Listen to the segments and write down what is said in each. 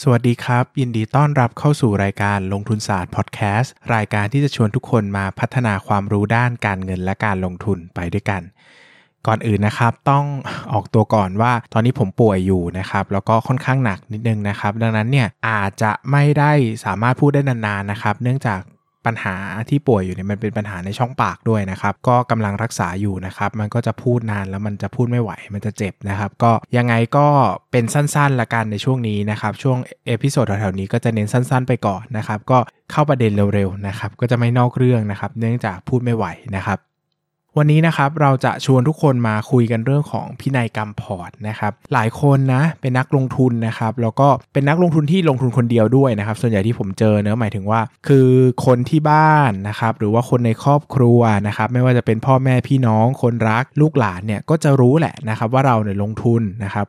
สวัสดีครับ ยินดีต้อนรับเข้าสู่รายการลงทุนศาสตร์พอดแคสต์รายการที่จะชวนทุกคนมาพัฒนาความรู้ด้านการเงินและการลงทุนไปด้วยกัน ก่อนอื่นนะครับต้องออกตัวก่อนว่าตอนนี้ผมป่วยอยู่นะครับแล้วก็ค่อนข้างหนักนิดนึงนะครับ ดังนั้นเนี่ยอาจจะไม่ได้สามารถพูดได้นานๆนะครับ เนื่องจาก ปัญหาที่ป่วยอยู่เนี่ยมันเป็นปัญหาในช่องปากด้วยนะครับ ก็กำลังรักษาอยู่นะครับ มันก็จะพูดนานแล้วมันจะพูดไม่ไหว มันจะเจ็บนะครับ ก็ยังไงก็เป็นสั้นๆละกันในช่วงนี้นะครับ ช่วง episode แถวๆนี้ก็จะเน้นสั้นๆไปก่อนนะครับ ก็เข้าประเด็นเร็วๆนะครับ ก็จะไม่นอกเรื่องนะครับ เนื่องจากพูดไม่ไหวนะครับ วันนี้นะครับเราจะชวนทุกคนมาคุยกันเรื่องของพินัยกรรมพอร์ตนะครับหลายคนนะเป็นนักลงทุนนะครับแล้วก็เป็นนักลงทุนที่ลงทุนคนเดียวด้วยนะครับส่วนใหญ่ที่ผมเจอเนะหมายถึงว่า คือคนที่บ้านนะครับหรือว่าคนในครอบครัวนะครับไม่ว่าจะเป็นพ่อแม่พี่น้องคนรักลูกหลานเนี่ยก็จะรู้แหละนะครับว่าเราเนี่ยลงทุนนะครับ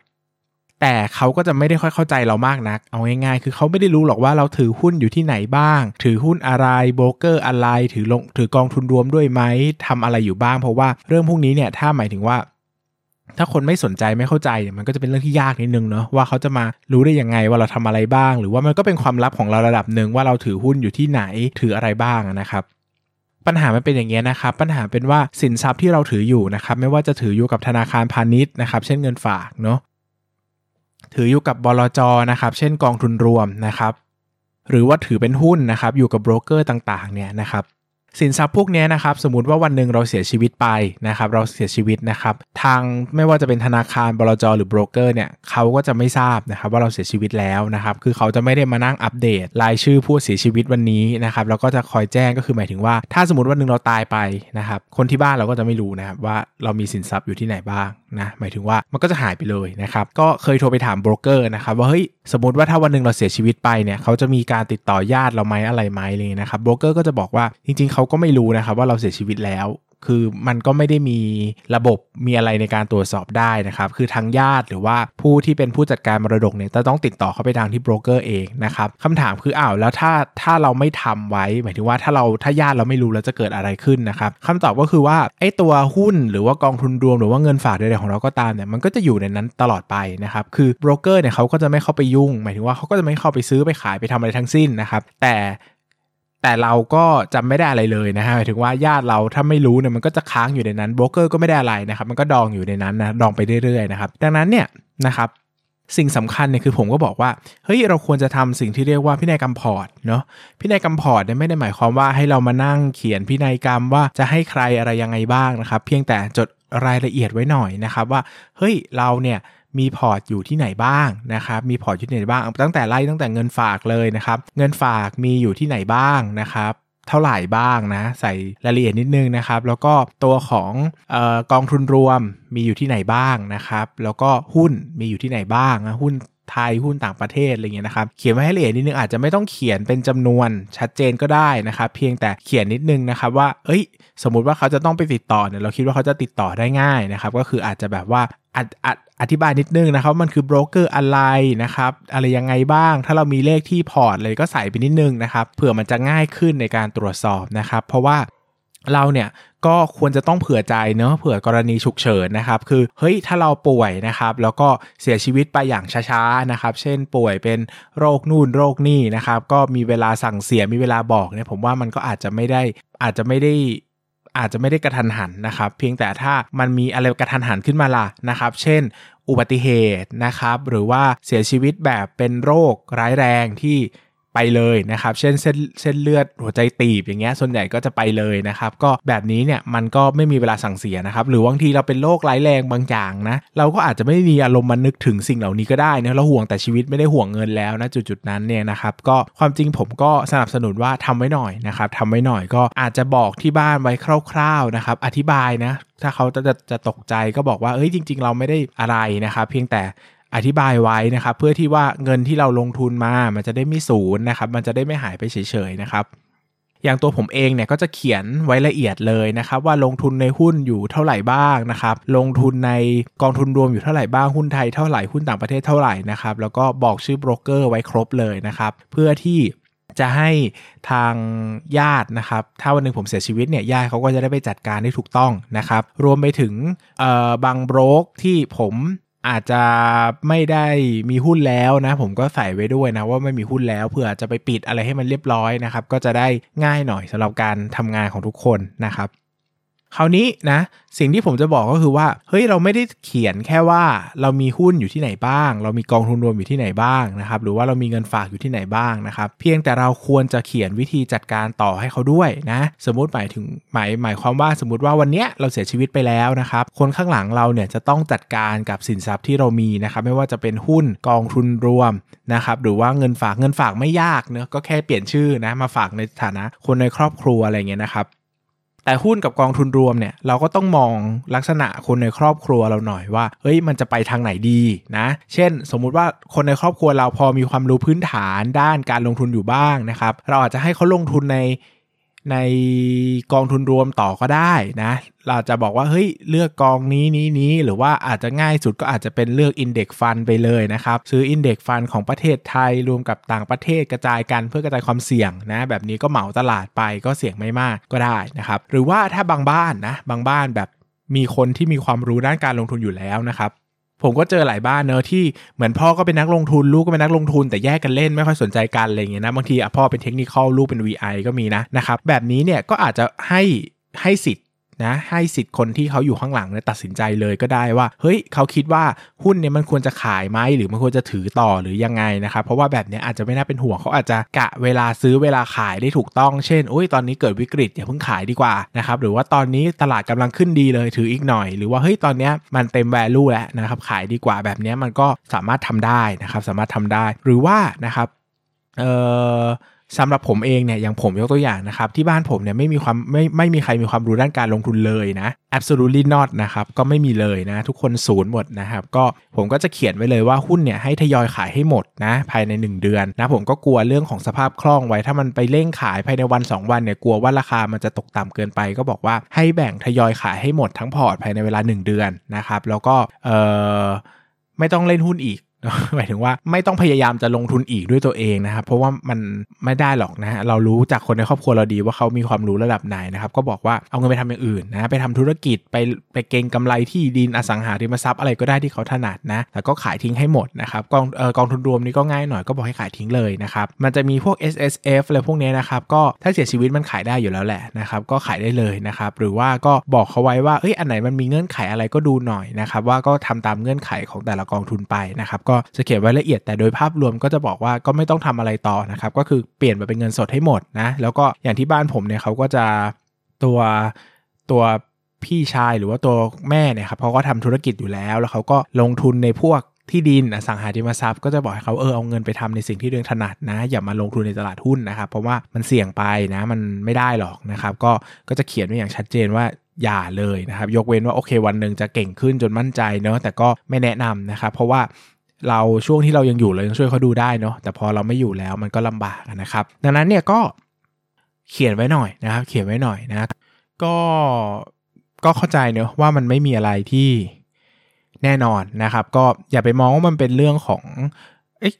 แต่เขาก็จะไม่ได้ค่อยเข้าใจเรามากนัก เอาง่ายๆ คือเขาไม่ได้รู้หรอกว่าเราถือหุ้นอยู่ที่ไหนบ้าง ถือหุ้นอะไรโบรกเกอร์อะไร ถือลงถือกองทุนรวมด้วยไหมทำอะไรอยู่บ้าง เพราะว่าเรื่องพวกนี้เนี่ยถ้าหมายถึงว่า ถ้าคนไม่สนใจไม่เข้าใจเนี่ยมันก็จะเป็นเรื่องที่ยากนิดนึงเนาะว่าเขาจะมารู้ได้ยังไงว่าเราทำอะไรบ้าง หรือว่ามันก็เป็นความลับของเราระดับหนึ่งว่าเราถือหุ้นอยู่ที่ไหนถืออะไรบ้างนะครับปัญหามันเป็นอย่างนี้ยนะครับปัญหาเป็นว่าสินทรัพย์ที่เราถืออยู่นะครับไม่ว่าจะถืออยู่กับธนาคารพาณิชย์นะครับเช่นเงินฝากเนาะ ถืออยู่กับบลจนะครับ เช่นกองทุนรวมนะครับ หรือว่าถือเป็นหุ้นนะครับ อยู่กับโบรกเกอร์ต่างๆ เนี่ยนะครับสินทรัพย์พวกนี้นะครับสมมติว่าวันหนึ่งเราเสียชีวิตไปนะครับเราเสียชีวิตนะครับทางไม่ว่าจะเป็นธนาคารบลจหรือโบรกเกอร์เนี่ยเขาก็จะไม่ทราบนะครับว่าเราเสียชีวิตแล้วนะครับคือเขาจะไม่ได้มานั่งอัปเดตรายชื่อผู้เสียชีวิตวันนี้นะครับแล้วก็จะคอยแจ้งก็คือหมายถึงว่า ถ้าสมมติวันหนึ่งเราตายไปนะครับคนที่บ้านเราก็จะไม่รู้นะครับว่าเรามีสินทรัพย์อยู่ที่ไหนบ้าง นะหมายถึงว่ามันก็จะหายไปเลยนะครับก็เคยโทรไปถามโบรกเกอร์นะครับว่าเฮ้ยสมมติว่าถ้าวันหนึ่งเราเสียชีวิตไปเนี่ยเขาจะมีการติดต่อญาติเราไหมอะไรไหมเลยนะครับโบรกเกอร์ก็จะบอกว่าจริงๆเขาก็ไม่รู้นะครับว่าเราเสียชีวิตแล้ว คือมันก็ไม่ได้มีระบบมีอะไรในการตรวจสอบได้นะครับ คือทางญาติหรือว่าผู้ที่เป็นผู้จัดการมรดกเนี่ยจะต้องติดต่อเข้าไปทางที่โบรกเกอร์เองนะครับคำถามคืออ้าวแล้วถ้าถ้าเราไม่ทำไว้ หมายถึงว่าถ้าเราถ้าญาติเราไม่รู้แล้วจะเกิดอะไรขึ้นนะครับคำตอบก็คือว่าไอ้ตัวหุ้นหรือว่ากองทุนรวมหรือว่าเงินฝากใดๆของเราก็ตามเนี่ยมันก็จะอยู่ในนั้นตลอดไปนะครับคือโบรกเกอร์เนี่ยเขาก็จะไม่เข้าไปยุ่ง หมายถึงว่าเขาก็จะไม่เข้าไปซื้อไปขายไปทำอะไรทั้งสิ้นนะครับแต่ แต่เราก็จะไม่ได้อะไรเลยนะฮะหมายถึงว่าญาติเราถ้าไม่รู้เนี่ยมันก็จะค้างอยู่ในนั้นโบรกเกอร์ก็ไม่ได้อะไรนะครับมันก็ดองอยู่ในนั้นนะดองไปเรื่อยๆนะครับดังนั้นเนี่ยนะครับสิ่งสำคัญเนี่ยคือผมก็บอกว่าเฮ้ยเราควรจะทำสิ่งที่เรียกว่าพินัยกรรมพอร์ตเนาะพินัยกรรมพอร์ตเนี่ยไม่ได้หมายความว่าให้เรามานั่งเขียนพินัยกรรมว่าจะให้ใครอะไรยังไงบ้างนะครับ เพียงแต่จดรายละเอียดไว้หน่อยนะครับว่าเฮ้ยเราเนี่ย มีพอร์ตอยู่ที่ไหนบ้างนะครับ มีพอร์ตอยู่ที่ไหนบ้าง ตั้งแต่ไล่ตั้งแต่เงินฝากเลยนะครับ เงินฝากมีอยู่ที่ไหนบ้างนะครับเท่าไหร่บ้างนะ ใส่รายละเอียดนิดนึงนะครับ แล้วก็ตัวของออกองทุนรวมมีอยู่ที่ไหนบ้างนะครับ แล้วก็หุ้นมีอยู่ที่ไหนบ้างนะหุ้น ไทยหุ้นต่างประเทศอะไรเงี้ยนะครับเขียนไว้ให้ละเอียดนิดนึงอาจจะไม่ต้องเขียนเป็นจำนวนชัดเจนก็ได้นะครับเพียงแต่เขียนนิดนึงนะครับว่าเอ้ย สมมุติว่าเขาจะต้องไปติดต่อเนี่ยเราคิดว่าเขาจะติดต่อได้ง่ายนะครับก็คืออาจจะแบบว่าอออธิบายนิดนึงนะครับมันคือโบรกเกอร์อะไรนะครับอะไรยังไงบ้าง ถ้าเรามีเลขที่พอร์ตเลยก็ใส่ไปนิดนึงนะครับเผื่อมันจะง่ายขึ้นในการตรวจสอบนะครับเพราะว่าเราเนี่ย ก็ควรจะต้องเผื่อใจเนาะเผื่อกรณีฉุกเฉินนะครับ คือเฮ้ยถ้าเราป่วยนะครับแล้วก็เสียชีวิตไปอย่างช้าๆนะครับเช่นป่วยเป็นโรคนู่นโรคนี่นะครับก็มีเวลาสั่งเสียมีเวลาบอกเนี่ยผมว่ามันก็อาจจะไม่ได้อาจจะไม่ได้อาจจะไม่ได้กระทันหันนะครับ เพียงแต่ถ้ามันมีอะไรกระทันหันขึ้นมาล่ะนะครับ เช่น อุบัติเหตุนะครับ หรือว่าเสียชีวิตแบบเป็นโรคร้ายแรงที่ ไปเลยนะครับ เช่นเส้นเส้นเลือดหัวใจตีบอย่างเงี้ยส่วนใหญ่ก็จะไปเลยนะครับ ก็แบบนี้เนี่ยมันก็ไม่มีเวลาสั่งเสียนะครับ หรือบางทีเราเป็นโรคร้ายแรงบางอย่างนะ เราก็อาจจะไม่มีอารมณ์มานึกถึงสิ่งเหล่านี้ก็ได้นะเราห่วงแต่ชีวิตไม่ได้ห่วงเงินแล้วนะจุดๆนั้นเนี่ยนะครับก็ความจริงผมก็สนับสนุนว่าทำไว้หน่อยนะครับทำไว้หน่อยก็อาจจะบอกที่บ้านไว้คร่าวๆนะครับ อธิบายนะถ้าเขาจะจะตกใจก็บอกว่าเอ้ยจริง ๆ เราไม่ได้อะไรนะครับ เพียงแต่ อธิบายไว้นะครับเพื่อที่ว่าเงินที่เราลงทุนมา มันจะได้ไม่ศูนย์นะครับ มันจะได้ไม่หายไปเฉยๆนะครับ อย่างตัวผมเองเนี่ยก็จะเขียนไว้ละเอียดเลยนะครับ ว่าลงทุนในหุ้นอยู่เท่าไหร่บ้างนะครับ ลงทุนในกองทุนรวมอยู่เท่าไหร่บ้างหุ้นไทยเท่าไหร่หุ้นต่างประเทศเท่าไหร่นะครับ แล้วก็บอกชื่อโบรกเกอร์ไว้ครบเลยนะครับ เพื่อที่จะให้ทางญาตินะครับ ถ้าวันหนึ่งผมเสียชีวิตเนี่ยญาติเขาก็จะได้ไปจัดการได้ถูกต้องนะครับ รวมไปถึงบางโบรกที่ผม อาจจะไม่ได้มีหุ้นแล้วนะ ผมก็ใส่ไว้ด้วยนะว่าไม่มีหุ้นแล้วเผื่อจะไปปิดอะไรให้มันเรียบร้อยนะครับ ก็จะได้ง่ายหน่อยสำหรับการทำงานของทุกคนนะครับ คราวนี้นะสิ่งที่ผมจะบอกก็คือว่าเฮ้ยเราไม่ได้เขียนแค่ว่าเรามีหุ้นอยู่ที่ไหนบ้าง เรามีกองทุนรวมอยู่ที่ไหนบ้างนะครับหรือว่าเรามีเงินฝากอยู่ที่ไหนบ้างนะครับเพียงแต่เราควรจะเขียนวิธีจัดการต่อให้เขาด้วยนะสมมติหมายถึงหมายหมายความว่าสมมติว่าวันนี้เราเสียชีวิตไปแล้วนะครับคนข้างหลังเราเนี่ยจะต้องจัดการกับสินทรัพย์ที่เรามีนะครับไม่ว่าจะเป็นหุ้นกองทุนรวมนะครับหรือว่าเงินฝากเงินฝากไม่ยากเนะก็แค่เปลี่ยนชื่อนะมาฝากในฐานะคนในครอบครัวอะไรเงี้ยนะครับ แต่หุ้นกับกองทุนรวมเนี่ยเราก็ต้องมองลักษณะคนในครอบครัวเราหน่อยว่าเฮ้ยมันจะไปทางไหนดีนะ เช่น สมมุติว่าคนในครอบครัวเราพอมีความรู้พื้นฐานด้านการลงทุนอยู่บ้างนะครับ เราอาจจะให้เขาลงทุนใน ในกองทุนรวมต่อก็ได้นะ เราจะบอกว่าเฮ้ยเลือกกองนี้นี้นี้หรือว่าอาจจะง่ายสุดก็อาจจะเป็นเลือกอินเด็กฟันไปเลยนะครับ ซื้ออินเด็กฟันของประเทศไทยรวมกับต่างประเทศกระจายกันเพื่อกระจายความเสี่ยงนะ แบบนี้ก็เหมาตลาดไปก็เสี่ยงไม่มากก็ได้นะครับ หรือว่าถ้าบางบ้านนะบางบ้านแบบมีคนที่มีความรู้ด้านการลงทุนอยู่แล้วนะครับ ผมก็เจอหลายบ้านเนอะที่เหมือนพ่อก็เป็นนักลงทุนลูกก็เป็นนักลงทุน แต่แยกกันเล่นไม่ค่อยสนใจกันอะไรเงี้ยนะบางทีอะพ่อเป็นเทคนิคลูกเป็น VI ก็มีนะนะครับแบบนี้เนี่ยก็อาจจะให้ให้สิทธิ์ นะให้สิทธิ์คนที่เขาอยู่ข้างหลังเนี่ยตัดสินใจเลยก็ได้ว่า เฮ้ยเขาคิดว่าหุ้นเนี่ยมันควรจะขายไหมหรือมันควรจะถือต่อหรือยังไงนะครับเพราะว่าแบบนี้อาจจะไม่น่าเป็นห่วงเขาอาจจะกะเวลาซื้อเวลาขายได้ถูกต้องเช่นโอ้ยตอนนี้เกิดวิกฤตอย่าเพิ่งขายดีกว่านะครับหรือว่าตอนนี้ตลาดกำลังขึ้นดีเลยถืออีกหน่อย หรือว่าเฮ้ยตอนนี้มันเต็มแวลูแล้วนะครับขายดีกว่าแบบนี้มันก็สามารถทำได้นะครับสามารถทำได้ หรือว่านะครับเอ่อ สำหรับผมเองเนี่ยอย่างผมยกตัวอย่างนะครับ ที่บ้านผมเนี่ยไม่มีความไม่ไม่มีใครมีความรู้ด้านการลงทุนเลยนะ absolutely not นะครับ ก็ไม่มีเลยนะ ทุกคนศูนย์หมดนะครับ ก็ผมก็จะเขียนไว้เลยว่าหุ้นเนี่ยให้ทยอยขายให้หมดนะภายใน 1 เดือนนะผมก็กลัวเรื่องของสภาพคล่องไว้ถ้ามันไปเร่งขายภายในวัน 2 วันเนี่ยกลัวว่าราคามันจะตกต่ำเกินไป ก็บอกว่าให้แบ่งทยอยขายให้หมดทั้งพอร์ตภายในเวลา 1 เดือนนะครับแล้วก็เออไม่ต้องเล่นหุ้นอีก หมายถึงว่าไม่ต้องพยายามจะลงทุนอีกด้วยตัวเองนะครับเพราะว่ามันไม่ได้หรอกนะเรารู้จากคนในครอบครัวเราดีว่าเขามีความรู้ระดับไหนนะครับก็บอกว่าเอาเงินไปทำอย่างอื่นนะไปทำธุรกิจไปไปเก็งกำไรที่ดินอสังหาริมทรัพย์อะไรก็ได้ที่เขาถนัดนะแล้วก็ขายทิ้งให้หมดนะครับกองเออกองทุนรวมนี่ก็ง่ายหน่อยก็บอกให้ขายทิ้งเลยนะครับมันจะมีพวก S S F อะไรพวกนี้นะครับก็ถ้าเสียชีวิตมันขายได้อยู่แล้วแหละนะครับก็ขายได้เลยนะครับหรือว่าก็บอกเขาไว้ว่าเอ้ยอันไหนมันมีเงื่อนไขอะไรก็ดูหน่อยนะครับว่าก็ทำตามเงื่อนไขของแต่ละกองทุนไปนะครับกก็จะเขียนไว้ละเอียดแต่โดยภาพรวมก็จะบอกว่าก็ไม่ต้องทำอะไรต่อนะครับก็คือเปลี่ยนมาเป็นเงินสดให้หมดนะแล้วก็อย่างที่บ้านผมเนี่ยเขาก็จะตัวตัวพี่ชายหรือว่าตัวแม่เนี่ยครับเขาก็ทำธุรกิจอยู่แล้ว แล้วเขาก็ลงทุนในพวกที่ดินอสังหาริมทรัพย์ก็จะบอกให้เขาเออเอาเงินไปทำในสิ่งที่ตัวเองถนัดนะ อย่ามาลงทุนในตลาดหุ้นนะครับ เพราะว่ามันเสี่ยงไปนะมันไม่ได้หรอกนะครับก็ก็จะเขียนไว้อย่างชัดเจนว่าอย่าเลยนะครับ ยกเว้นว่าโอเควันหนึ่งจะเก่งขึ้นจนมั่นใจเนอะแต่ก็ไม่แนะนำนะครับ เพราะว่า เราช่วงที่เรายังอยู่เรายังช่วยเขาดูได้เนาะแต่พอเราไม่อยู่แล้วมันก็ลำบากนะครับ ดังนั้นเนี่ยก็เขียนไว้หน่อยนะครับ เขียนไว้หน่อยนะก็ก็เข้าใจเนอะว่ามันไม่มีอะไรที่แน่นอนนะครับ ก็อย่าไปมองว่ามันเป็นเรื่องของเอ๊ะ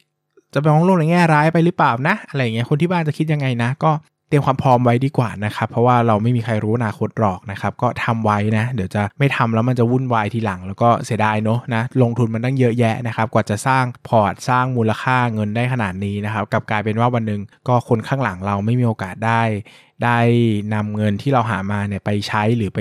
จะไปมองโลกในแง่ร้ายไปหรือเปล่านะ อะไรเงี้ยคนที่บ้านจะคิดยังไงนะ ก็ เตรียมความพร้อมไว้ดีกว่านะครับ เพราะว่าเราไม่มีใครรู้อนาคตหรอกนะครับ ก็ทำไว้นะ เดี๋ยวจะไม่ทำแล้วมันจะวุ่นวายทีหลัง แล้วก็เสียดายเนาะนะลงทุนมันตั้งเยอะแยะนะครับ กว่าจะสร้างพอร์ตสร้างมูลค่าเงินได้ขนาดนี้นะครับกลับกลายเป็นว่าวันหนึ่งก็คนข้างหลังเราไม่มีโอกาสได้ ได้นำเงินที่เราหามาเนี่ยไปใช้หรือไป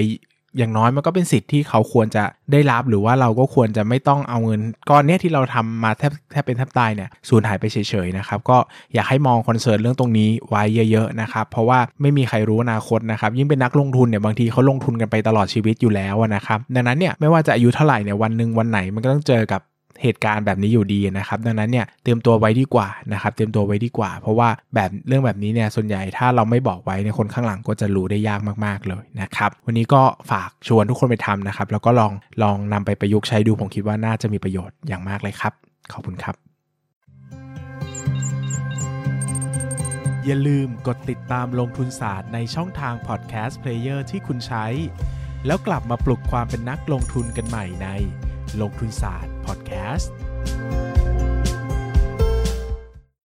อย่างน้อยมันก็เป็นสิทธิ์ที่เขาควรจะได้รับหรือว่าเราก็ควรจะไม่ต้องเอาเงินก้อนนี้ที่เราทำมาแทบแทบเป็นแทบตายเนี่ยสูญหายไปเฉยๆนะครับก็อยากให้มองคอนเซิร์นเรื่องตรงนี้ไว้เยอะๆนะครับเพราะว่าไม่มีใครรู้อนาคตนะครับยิ่งเป็นนักลงทุนเนี่ยบางทีเขาลงทุนกันไปตลอดชีวิตอยู่แล้วนะครับดังนั้นเนี่ยไม่ว่าจะอายุเท่าไหร่เนี่ยวันหนึ่งวันไหนมันก็ต้องเจอกับ เหตุการณ์แบบนี้อยู่ดีนะครับ ดังนั้นเนี่ยเตรียมตัวไว้ดีกว่านะครับ เตรียมตัวไว้ดีกว่า เพราะว่าแบบเรื่องแบบนี้เนี่ยส่วนใหญ่ถ้าเราไม่บอกไว้ในคนข้างหลังก็จะรู้ได้ยากมากๆเลยนะครับ วันนี้ก็ฝากชวนทุกคนไปทำนะครับ แล้วก็ลองลองนำไปประยุกต์ใช้ดูผมคิดว่าน่าจะมีประโยชน์อย่างมากเลยครับ ขอบคุณครับ อย่าลืมกดติดตามลงทุนศาสตร์ในช่องทางพอดแคสต์เพลเยอร์ที่คุณใช้ แล้วกลับมาปลุกความเป็นนักลงทุนกันใหม่ใน ลงทุนศาสตร์พอดแคสต์